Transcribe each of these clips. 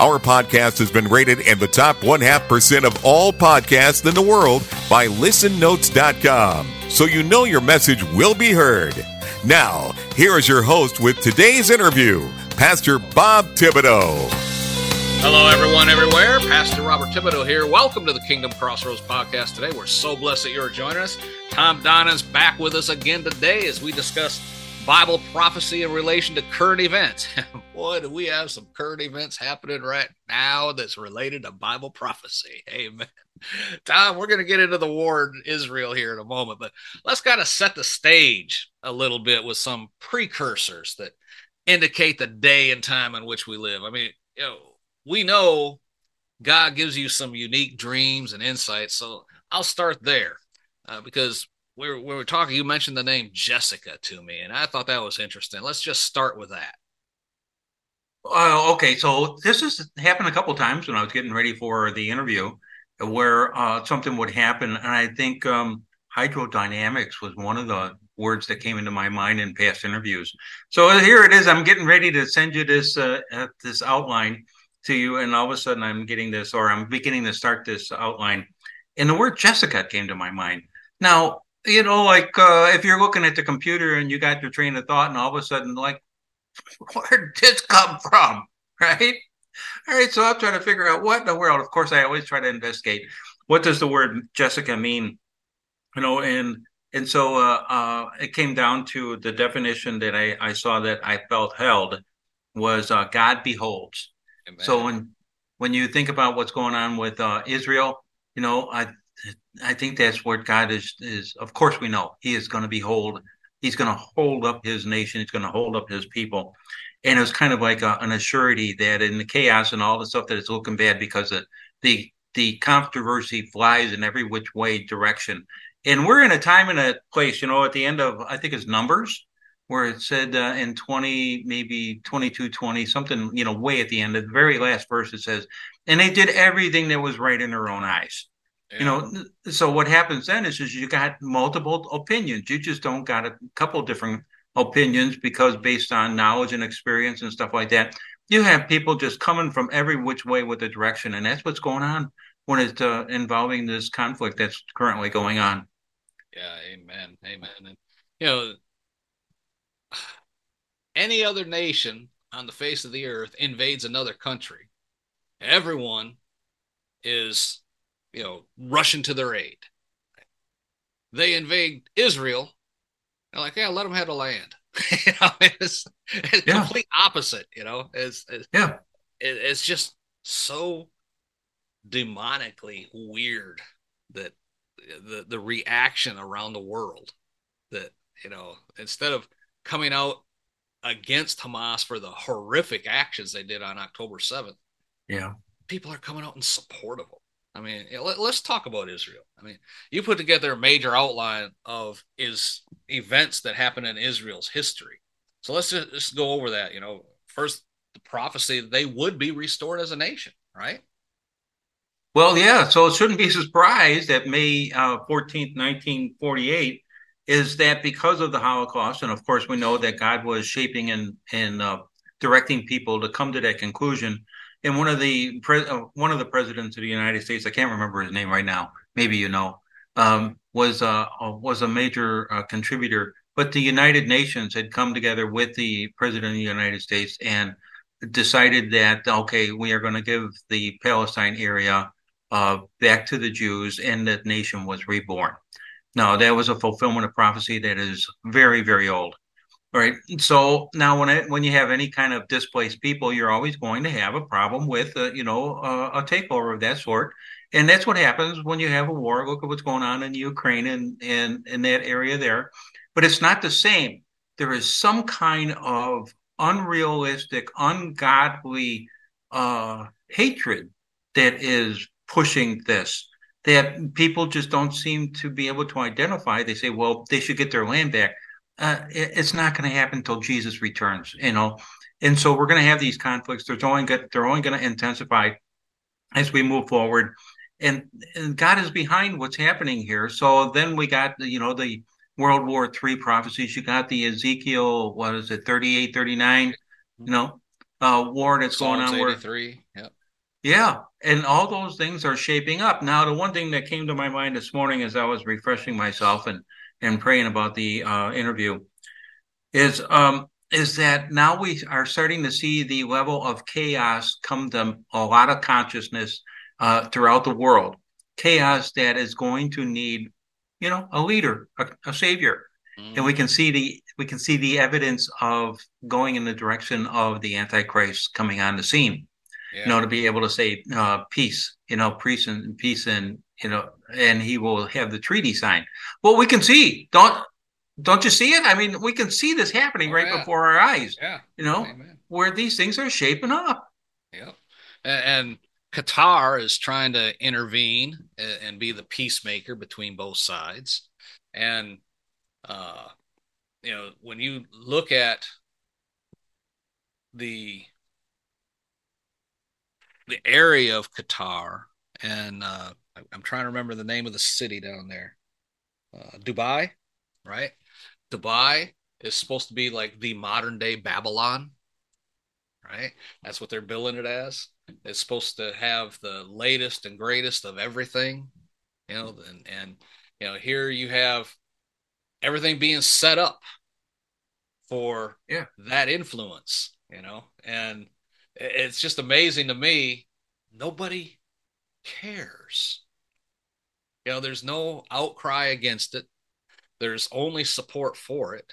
Our podcast has been rated in the top one half percent of all podcasts in the world by listennotes.com, so you know your message will be heard. Now, here is your host with today's interview, Pastor Bob Thibodeau. Hello, everyone, everywhere. Pastor Robert Thibodeau here. Welcome to the Kingdom Crossroads podcast today. We're so blessed that you're joining us. Tom Donnan's back with us again today as we discuss Bible prophecy in relation to current events. Boy, do we have some current events happening right now that's related to Bible prophecy. Amen. Tom, we're going to get into the war in Israel here in a moment, but let's kind of set the stage a little bit with some precursors that indicate the day and time in which we live. I mean, you know, we know God gives you some unique dreams and insights. So I'll start there uh, because we were, we were talking, you mentioned the name Jessica to me, and I thought that was interesting. Let's just start with that. Uh, okay, so this has happened a couple times when I was getting ready for the interview, where uh, something would happen, and I think um, hydrodynamics was one of the words that came into my mind in past interviews. So here it is. I'm getting ready to send you this uh, this outline to you, and all of a sudden I'm getting this, or I'm beginning to start this outline, and the word Jessica came to my mind. Now you know, like uh, if you're looking at the computer and you got your train of thought, and all of a sudden, like, where did this come from? Right? All right. So I'm trying to figure out what in the world. Of course, I always try to investigate what does the word Jessica mean, you know, and and so uh, uh, it came down to the definition that I, I saw that I felt held was uh, God beholds. Amen. So when when you think about what's going on with uh, Israel, you know, I I think that's what God is is. Of course, we know He is going to behold. He's going to hold up His nation. He's going to hold up His people, and it was kind of like a, an assurity that in the chaos and all the stuff that is looking bad because of the the controversy flies in every which way direction, and we're in a time and a place. You know, at the end of I think it's Numbers where it said uh, in 20 maybe 22 20 something you know way at the end the very last verse it says and they did everything that was right in their own eyes you know, so what happens then is, is you got multiple opinions. You just don't got a couple different opinions because based on knowledge and experience and stuff like that, you have people just coming from every which way with a direction, and that's what's going on when it's uh, involving this conflict that's currently going on. Yeah, amen, amen. And you know, any other nation on the face of the earth invades another country, everyone is you know, rushing to their aid. They invade Israel. They're like, yeah, let them have the land. you know, it's, it's yeah. complete opposite. You know, it's, it's yeah, it, it's just so demonically weird that the the reaction around the world that you know instead of coming out against Hamas for the horrific actions they did on October 7th. Yeah. People are coming out in support of them. I mean, let, us talk about Israel. I mean, you put together a major outline of is events that happen in Israel's history. So let's just, just go over that. You know, first the prophecy they would be restored as a nation, right? Well, yeah. So it shouldn't be a surprise that May uh, 14th, 1948, is that because of the Holocaust, and of course we know that God was shaping and and uh, directing people to come to that conclusion and one of the pre- uh, one of the presidents of the United States, I can't remember his name right now. Maybe you know, um, was uh, was a major uh, contributor. But the United Nations had come together with the president of the United States and decided that okay, we are going to give the Palestine area uh, back to the Jews, and that nation was reborn. Now that was a fulfillment of prophecy that is very very old. Right. So now, when it, when you have any kind of displaced people, you're always going to have a problem with, uh, you know, uh, a takeover of that sort, and that's what happens when you have a war. Look at what's going on in Ukraine and and in that area there, but it's not the same. There is some kind of unrealistic, ungodly uh, hatred that is pushing this. that people just don't seem to be able to identify. They say, well, they should get their land back. Uh, it, it's not going to happen until Jesus returns, you know. And so we're going to have these conflicts. There's only get, they're only going to intensify as we move forward. And, and God is behind what's happening here. So then we got, you know, the World War III prophecies. You got the Ezekiel, what is it, 38, 39, you know, uh, war that's Psalms going on. 83. Where, yep. Yeah. And all those things are shaping up. Now, the one thing that came to my mind this morning as I was refreshing myself and, and praying about the uh, interview is um, is that now we are starting to see the level of chaos come to a lot of consciousness uh, throughout the world. Chaos that is going to need, you know, a leader, a, a savior, mm. and we can see the we can see the evidence of going in the direction of the Antichrist coming on the scene. Yeah. You know, to be able to say uh, peace, you know, peace and peace and you know, and he will have the treaty signed. Well, we can see. Don't don't you see it? I mean, we can see this happening oh, right yeah. before our eyes. Yeah. You know, Amen. where these things are shaping up. Yep. And, Qatar is trying to intervene and, and, be the peacemaker between both sides. And, uh, you know, when you look at the the area of Qatar, and uh, I'm trying to remember the name of the city down there, uh, Dubai, right? Dubai is supposed to be like the modern day Babylon, right? That's what they're billing it as. It's supposed to have the latest and greatest of everything, you know, and, and you know, here you have everything being set up for yeah. that influence, you know, and it's just amazing to me. Nobody cares. You know, there's no outcry against it. There's only support for it.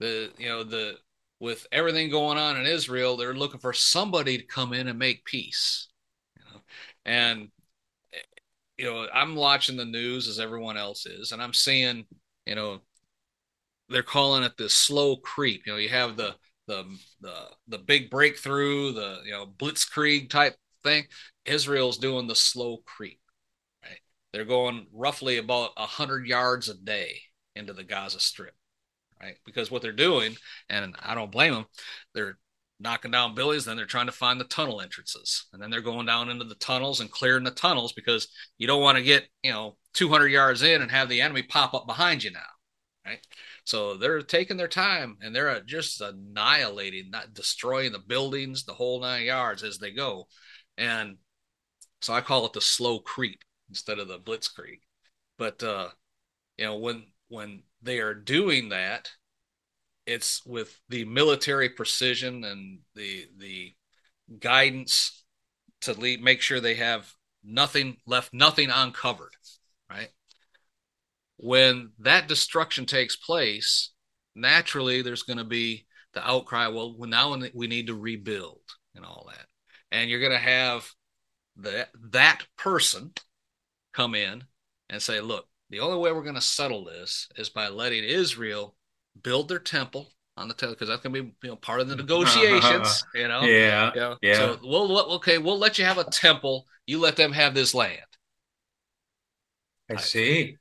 The you know the with everything going on in Israel, they're looking for somebody to come in and make peace. You know, and you know I'm watching the news as everyone else is, and I'm seeing you know they're calling it the slow creep. You know, you have the the the the big breakthrough, the you know blitzkrieg type thing. Israel's doing the slow creep. Right? They're going roughly about hundred yards a day into the Gaza Strip, right? Because what they're doing, and I don't blame them, they're knocking down buildings, then they're trying to find the tunnel entrances, and then they're going down into the tunnels and clearing the tunnels because you don't want to get you know 200 yards in and have the enemy pop up behind you now, right? So they're taking their time and they're uh, just annihilating, not destroying the buildings, the whole nine yards as they go, and so I call it the slow creep instead of the blitzkrieg. But uh, you know when when they are doing that, it's with the military precision and the the guidance to lead, make sure they have nothing left, nothing uncovered, right? When that destruction takes place, naturally there's going to be the outcry. Well, now we need to rebuild and all that, and you're going to have that that person come in and say, "Look, the only way we're going to settle this is by letting Israel build their temple on the temple because that's going to be you know part of the uh-huh. negotiations. you know, yeah, you know? yeah. So we'll okay, we'll let you have a temple. You let them have this land. I see.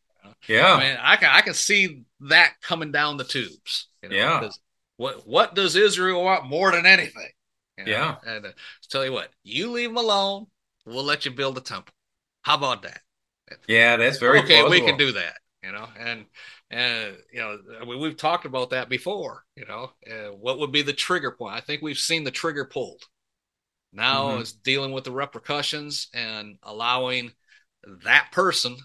Yeah, I mean, I can I can see that coming down the tubes. You know, yeah. What what does Israel want more than anything? You know? Yeah. And uh, tell you what, you leave them alone. We'll let you build a temple. How about that? Yeah, that's very okay. Plausible. We can do that, you know, and and you know, I mean, we've talked about that before. You know, uh, what would be the trigger point? I think we've seen the trigger pulled. Now mm-hmm. it's dealing with the repercussions and allowing that person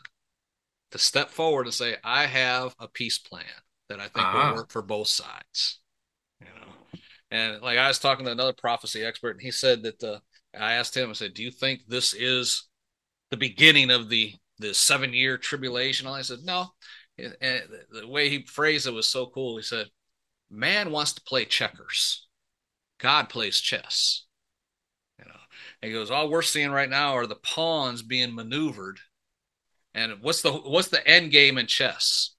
to step forward and say, "I have a peace plan that I think uh-huh. will work for both sides." And like I was talking to another prophecy expert, and he said that the I asked him, I said, "Do you think this is the beginning of the the seven year tribulation. And I said, no. And the way he phrased it was so cool. He said, man wants to play checkers. God plays chess. You know, and he goes, all we're seeing right now are the pawns being maneuvered. And what's the what's the end game in chess?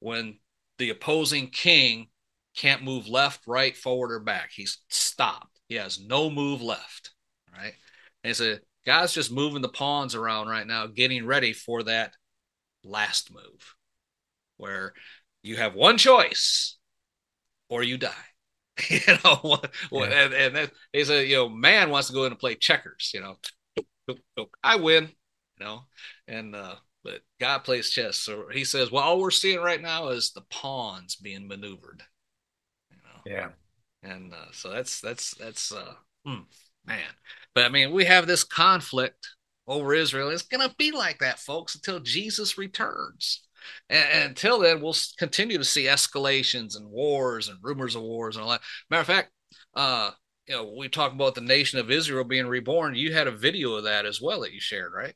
When the opposing king can't move left, right, forward, or back. He's stopped. He has no move left. Right. And he said, God's just moving the pawns around right now, getting ready for that last move where you have one choice or you die. you know, yeah. and, and that a you know, man wants to go in and play checkers, you know. I win, you know, and uh but God plays chess. So he says, well, all we're seeing right now is the pawns being maneuvered. Yeah. And uh, so that's that's that's uh hmm, man. But I mean, we have this conflict over Israel. It's gonna be like that, folks, until Jesus returns. And, and until then, we'll continue to see escalations and wars and rumors of wars and all that. Matter of fact, uh, you know, we talk about the nation of Israel being reborn. You had a video of that as well that you shared, right?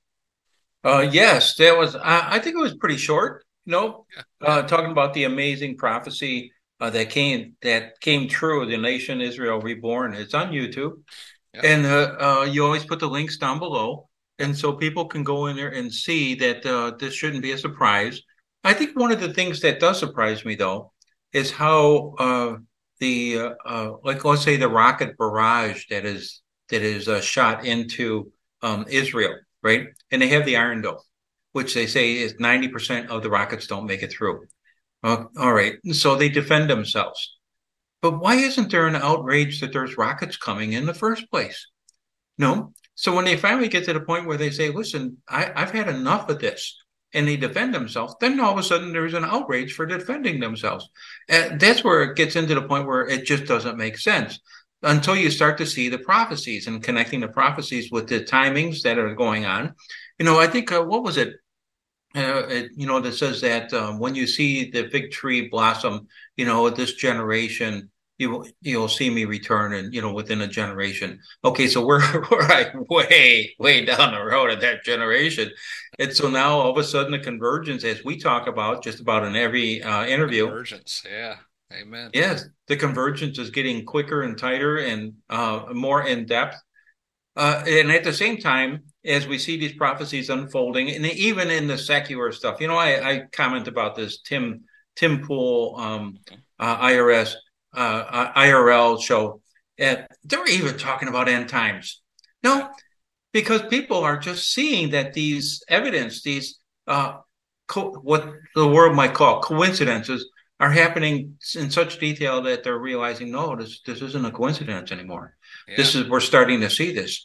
Uh, yes, that was. I, I think it was pretty short. You know, uh, talking about the amazing prophecy uh, that came that came true. The nation Israel reborn. It's on YouTube, yeah. and uh, uh, you always put the links down below, and so people can go in there and see that uh, this shouldn't be a surprise. I think one of the things that does surprise me though is how uh, the like let's say the rocket barrage that is that is uh, shot into um, Israel, right? And they have the Iron Dome, which they say is ninety percent of the rockets don't make it through. Uh, all right, so they defend themselves. But why isn't there an outrage that there's rockets coming in the first place? No. So when they finally get to the point where they say, "Listen, I, I've had enough of this," and they defend themselves, then all of a sudden there's an outrage for defending themselves. And that's where it gets into the point where it just doesn't make sense until you start to see the prophecies and connecting the prophecies with the timings that are going on. You know, I think, uh, what was it? Uh, it, you know, that says that um, when you see the fig tree blossom, you know, this generation, you you'll see me return and you know within a generation. Okay so we're we're like way way down the road of that generation. And so now all of a sudden the convergence as we talk about just about in every uh, interview. Convergence yeah. Amen. Yes the convergence is getting quicker and tighter and uh, more in depth. Uh, and at the same time as we see these prophecies unfolding and even in the secular stuff you know i, I comment about this tim tim pool um, uh, irs uh, IRL show, and they're even talking about end times. No, because people are just seeing that these evidence, these uh, co- what the world might call coincidences, are happening in such detail that they're realizing, no, this this isn't a coincidence anymore. Yeah. This is we're starting to see this.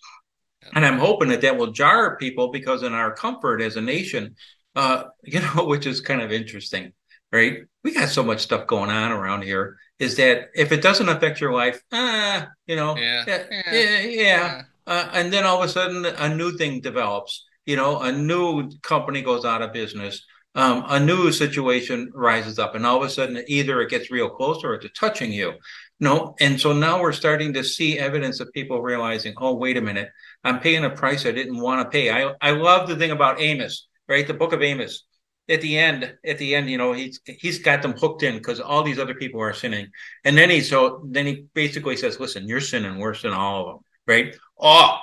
And I'm hoping that that will jar people because in our comfort as a nation, uh, you know, which is kind of interesting, right? We got so much stuff going on around here is that if it doesn't affect your life, ah, you know, yeah, yeah, yeah, yeah. Uh, and then all of a sudden a new thing develops. You know, a new company goes out of business. Um, a new situation rises up, and all of a sudden, either it gets real close or it's touching you. No, and so now we're starting to see evidence of people realizing, oh, wait a minute, I'm paying a price I didn't want to pay. I I love the thing about Amos, right? The book of Amos at the end, at the end, you know, he's he's got them hooked in because all these other people are sinning, and then he so then he basically says, "Listen, you're sinning worse than all of them, right?" Oh,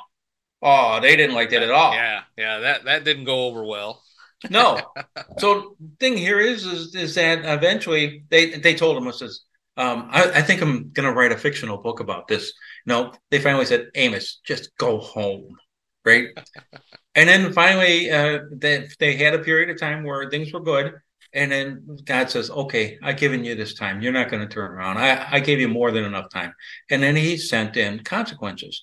oh, they didn't like that at all. Yeah, yeah, that that didn't go over well. no. So thing here is is is that eventually they they told him, "says um, I, I think I'm going to write a fictional book about this." No, they finally said, "Amos, just go home." Right. And then finally, uh, they, they had a period of time where things were good. And then God says, okay, I've given you this time. You're not going to turn around. I, I gave you more than enough time. And then he sent in consequences.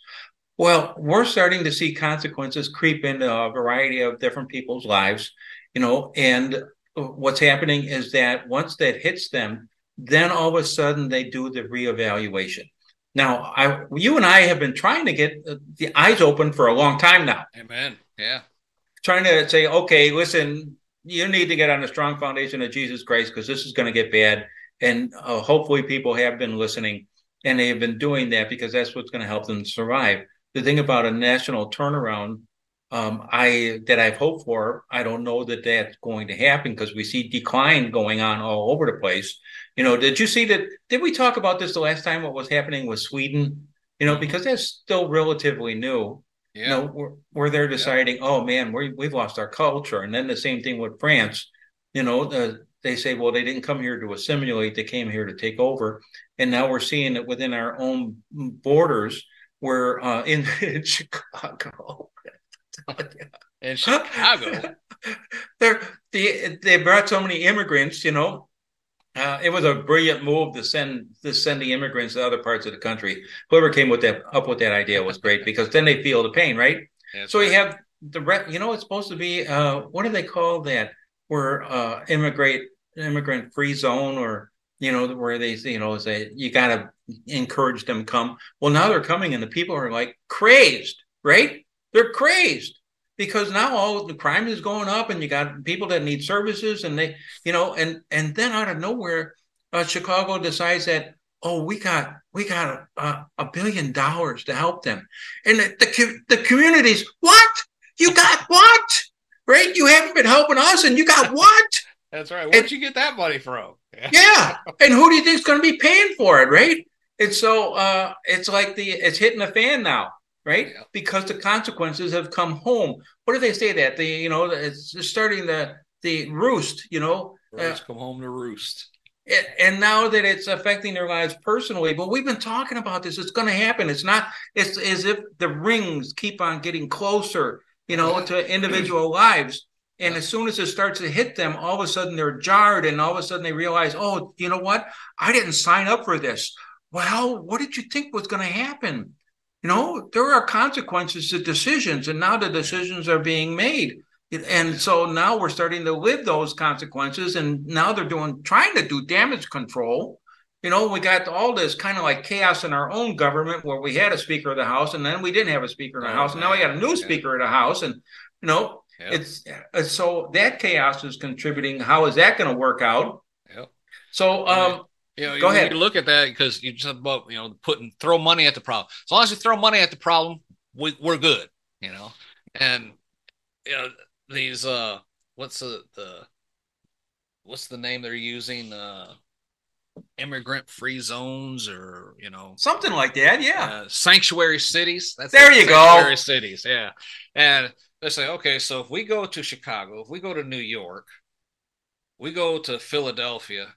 Well, we're starting to see consequences creep into a variety of different people's lives, you know, and what's happening is that once that hits them, then all of a sudden they do the reevaluation. Now, I, you and I have been trying to get the eyes open for a long time now. Amen. Yeah. Trying to say, okay, listen, you need to get on a strong foundation of Jesus Christ because this is going to get bad. And uh, hopefully, people have been listening and they have been doing that because that's what's going to help them survive. The thing about a national turnaround, um, I that I've hoped for, I don't know that that's going to happen because we see decline going on all over the place. You know, did you see that? Did we talk about this the last time? What was happening with Sweden? You know, because that's still relatively new. Yeah. You know, we're, we're there deciding, yeah. oh man, we we've lost our culture. And then the same thing with France. You know, the, they say, well, they didn't come here to assimilate; they came here to take over. And now we're seeing it within our own borders. Where uh, in, in Chicago, in Chicago. They're, they they brought so many immigrants, you know. Uh, it was a brilliant move to send to send the immigrants to other parts of the country. Whoever came with that up with that idea was great because then they feel the pain, right? That's so right. you have the you know it's supposed to be uh, what do they call that? Where uh, immigrant immigrant free zone or you know where they you know say you got to encourage them come. Well, now they're coming and the people are like crazed, right? They're crazed because now all the crime is going up and you got people that need services and they you know and and then out of nowhere uh, chicago decides that oh we got we got a, a billion dollars to help them. And the, the, the communities what? You got what? Right? You haven't been helping us and you got what? That's right. Where'd and, you get that money from? Yeah. And who do you think's going to be paying for it right? And so uh, it's like the it's hitting the fan now right? Yeah. Because the consequences have come home. What do they say that the you know it's starting the the roost, you know, uh, come home to roost. And now that it's affecting their lives personally, but we've been talking about this. It's going to happen. It's not. It's as if the rings keep on getting closer, you know, to individual lives. And as soon as it starts to hit them, all of a sudden they're jarred, and all of a sudden they realize, oh, you know what? I didn't sign up for this. Well, what did you think was going to happen? You know, there are consequences to decisions, and now the decisions are being made. And so now we're starting to live those consequences, and now they're doing trying to do damage control. You know, we got all this kind of like chaos in our own government where we had a Speaker of the House, and then we didn't have a Speaker of the oh, House, and now we got a new. Speaker of the House, and you know, yeah. it's so that chaos is contributing. How is that going to work out? Yeah. So, um, you know, Go you, ahead. Look at that because you just about you know putting throw money at the problem. As long as you throw money at the problem, we, we're good. You know, and you know these uh, what's the the what's the name they're using? Uh, immigrant free zones or you know something like that yeah uh, sanctuary cities that's there you sanctuary go cities yeah and they say okay so if we go to chicago if we go to new york we go to philadelphia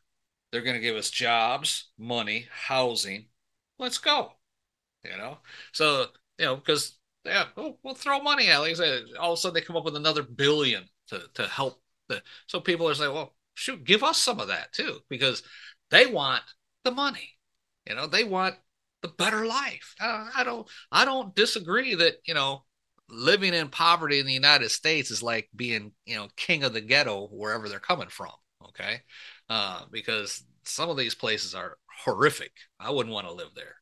they're going to give us jobs, money, housing. Let's go. You know, so you know because yeah, we'll, we'll throw money at. All of a sudden they come up with another billion to to help. The, so people are saying, well, shoot, give us some of that too, because they want the money. You know, they want the better life. I, I don't I don't disagree that you know living in poverty in the United States is like being you know king of the ghetto wherever they're coming from. Okay, uh, because some of these places are horrific. I wouldn't want to live there.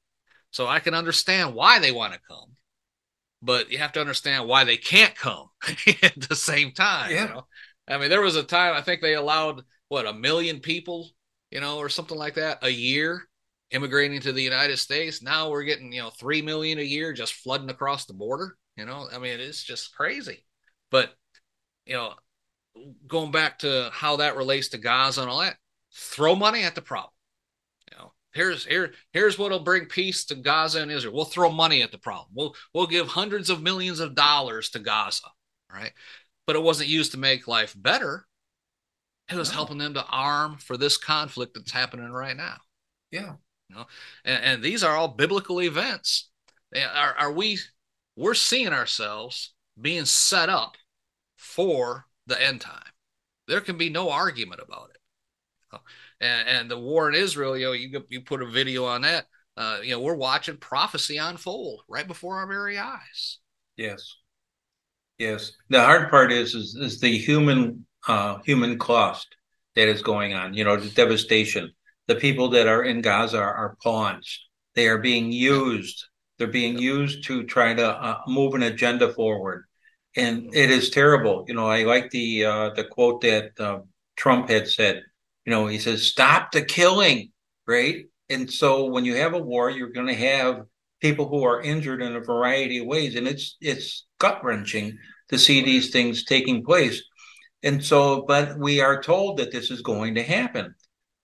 So I can understand why they want to come, but you have to understand why they can't come at the same time. Yeah. You know? I mean, there was a time I think they allowed what a million people, you know, or something like that a year immigrating to the United States. Now we're getting, you know, 3 million a year just flooding across the border. You know, I mean, it's just crazy. But, you know, going back to how that relates to Gaza and all that, throw money at the problem. You know, here's here here's what'll bring peace to Gaza and Israel. We'll throw money at the problem. We'll we'll give hundreds of millions of dollars to Gaza, right? But it wasn't used to make life better. It was no. helping them to arm for this conflict that's happening right now. Yeah. You know, and, and these are all biblical events. Are, are we we're seeing ourselves being set up for the end time. There can be no argument about it. And, and the war in Israel, you know, you you put a video on that. Uh, you know, we're watching prophecy unfold right before our very eyes. Yes, yes. The hard part is is, is the human uh, human cost that is going on. You know, the devastation. The people that are in Gaza are, are pawns. They are being used. They're being used to try to uh, move an agenda forward and it is terrible. You know, I like the uh, the quote that uh, Trump had said. You know, he says, "Stop the killing," right? And so, when you have a war, you're going to have people who are injured in a variety of ways, and it's it's gut wrenching to see these things taking place. And so, but we are told that this is going to happen.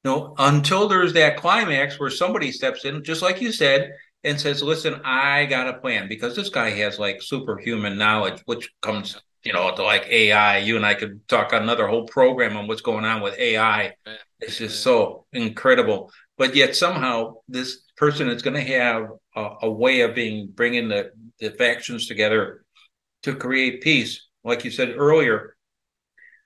You know, until there's that climax where somebody steps in, just like you said, and says, "Listen, I got a plan," because this guy has like superhuman knowledge, which comes, you know, to like AI. You and I could talk another whole program on what's going on with AI. It's just so incredible. But yet somehow this person is going to have a, a, way of being bringing the, the factions together to create peace, like you said earlier.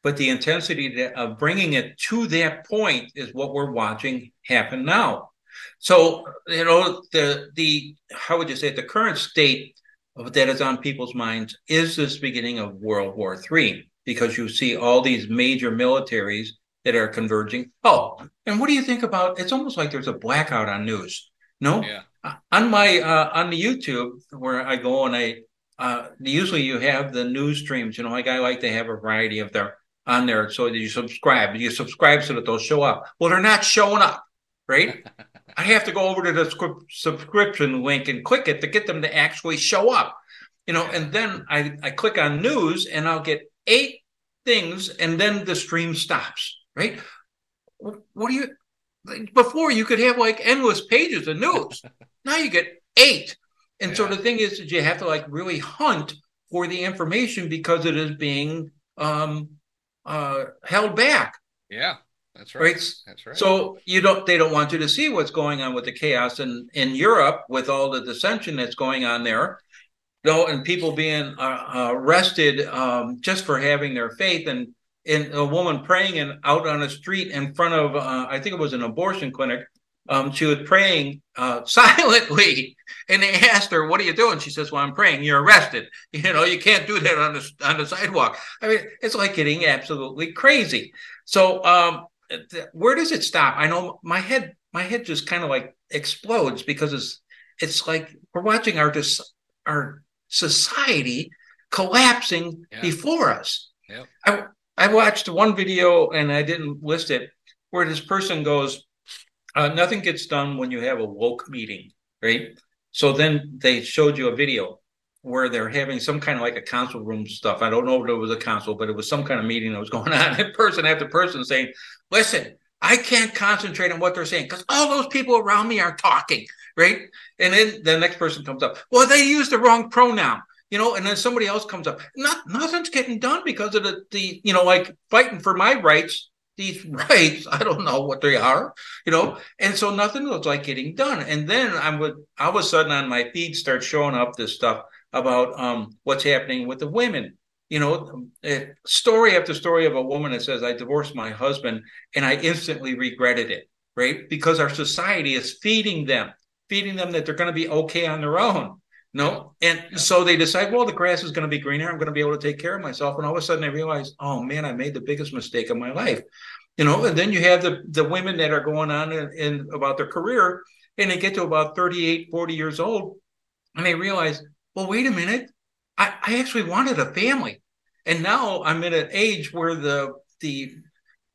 But the intensity of bringing it to that point is what we're watching happen now. So, you know, the the how would you say it, the current state that is on people's minds is this beginning of World War III, because you see all these major militaries that are converging. Oh, and what do you think about it's almost like there's a blackout on news. No? Yeah. Uh, on my uh, on the YouTube where I go and I uh, usually you have the news streams. You know, like I like to have a variety of their on there so that you subscribe. You subscribe so that they'll show up. Well, they're not showing up, right? I have to go over to the subscription link and click it to get them to actually show up. You know, and then I, I click on news and I'll get eight things and then the stream stops, right? What do you before you could have like endless pages of news. now you get eight. And yeah. so the thing is that you have to like really hunt for the information because it is being um uh held back. Yeah. That's right. right. That's right. So you don't they don't want you to see what's going on with the chaos in in Europe with all the dissension that's going on there. You know, and people being uh, arrested um, just for having their faith and in a woman praying and out on a street in front of uh, I think it was an abortion clinic. Um, she was praying uh, silently, and they asked her, "What are you doing?" She says, "Well, I'm praying." You're arrested. You know, you can't do that on the on the sidewalk. I mean, it's like getting absolutely crazy. So, um, where does it stop? I know my head my head just kind of like explodes because it's it's like we're watching our our society collapsing yeah. before us. Yep. I I watched one video and I didn't list it where this person goes, uh, nothing gets done when you have a woke meeting, right? So then they showed you a video where they're having some kind of like a council room stuff. I don't know if it was a council, but it was some kind of meeting that was going on. Person after person saying, listen, I can't concentrate on what they're saying because all those people around me are talking, right? And then the next person comes up, well, they used the wrong pronoun, you know, and then somebody else comes up. Not nothing's getting done because of the, the you know, like fighting for my rights. These rights, I don't know what they are, you know, and so nothing was like getting done. And then I would all of a sudden on my feed start showing up this stuff about um, what's happening with the women. You know, story after story of a woman that says, I divorced my husband and I instantly regretted it, right? Because our society is feeding them, feeding them that they're going to be okay on their own. No. And so they decide, well, the grass is going to be greener. I'm going to be able to take care of myself. And all of a sudden they realize, oh man, I made the biggest mistake of my life. You know, and then you have the, the women that are going on in, in about their career and they get to about 38, 40 years old and they realize, well, wait a minute. I, I actually wanted a family. And now I'm at an age where the the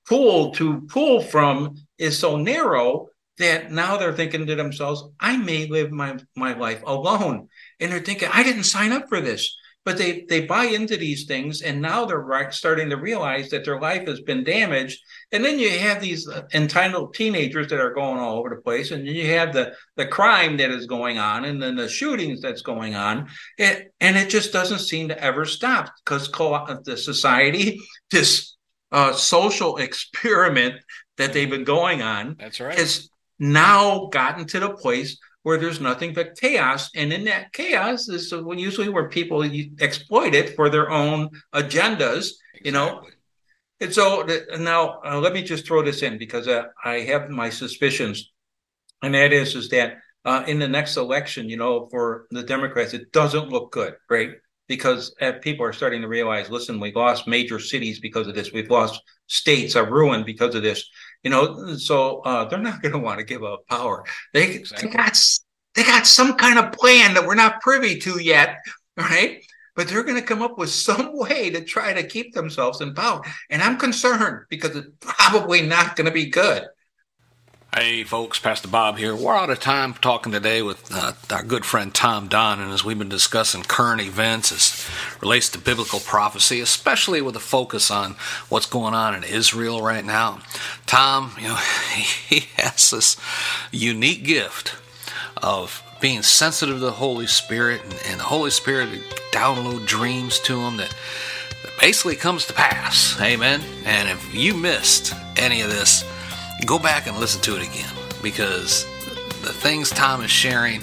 pool to pull from is so narrow that now they're thinking to themselves, I may live my, my life alone. And they're thinking, I didn't sign up for this but they they buy into these things and now they're starting to realize that their life has been damaged. And then you have these uh, entitled teenagers that are going all over the place and then you have the the crime that is going on and then the shootings that's going on. It, and it just doesn't seem to ever stop because the society this uh, social experiment that they've been going on that's right. has now gotten to the place where there's nothing but chaos. And in that chaos is usually where people exploit it for their own agendas, exactly. you know. And so now uh, let me just throw this in because uh, I have my suspicions, and that is is that uh, in the next election, you know, for the Democrats, it doesn't look good, right? Because uh, people are starting to realize, listen, we've lost major cities because of this. We've lost states are ruined because of this you know so uh, they're not going to want to give up power. They, exactly. they got they got some kind of plan that we're not privy to yet right? But they're going to come up with some way to try to keep themselves in power. And i'm concerned because it's probably not going to be good Hey, folks, Pastor Bob here. We're out of time talking today with uh, our good friend Tom Donnan as we've been discussing current events as relates to biblical prophecy, especially with a focus on what's going on in Israel right now. Tom, you know, he has this unique gift of being sensitive to the Holy Spirit and, and the Holy Spirit download dreams to him that basically comes to pass. Amen. And if you missed any of this, go back and listen to it again because the things Tom is sharing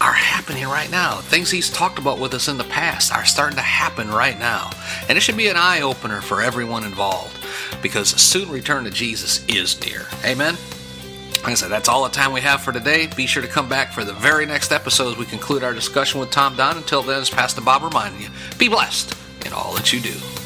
are happening right now. Things he's talked about with us in the past are starting to happen right now. And it should be an eye opener for everyone involved because a soon return to Jesus is near. Amen. Like I said, that's all the time we have for today. Be sure to come back for the very next episode as we conclude our discussion with Tom Donnan. Until then, as Pastor Bob reminding you, be blessed in all that you do.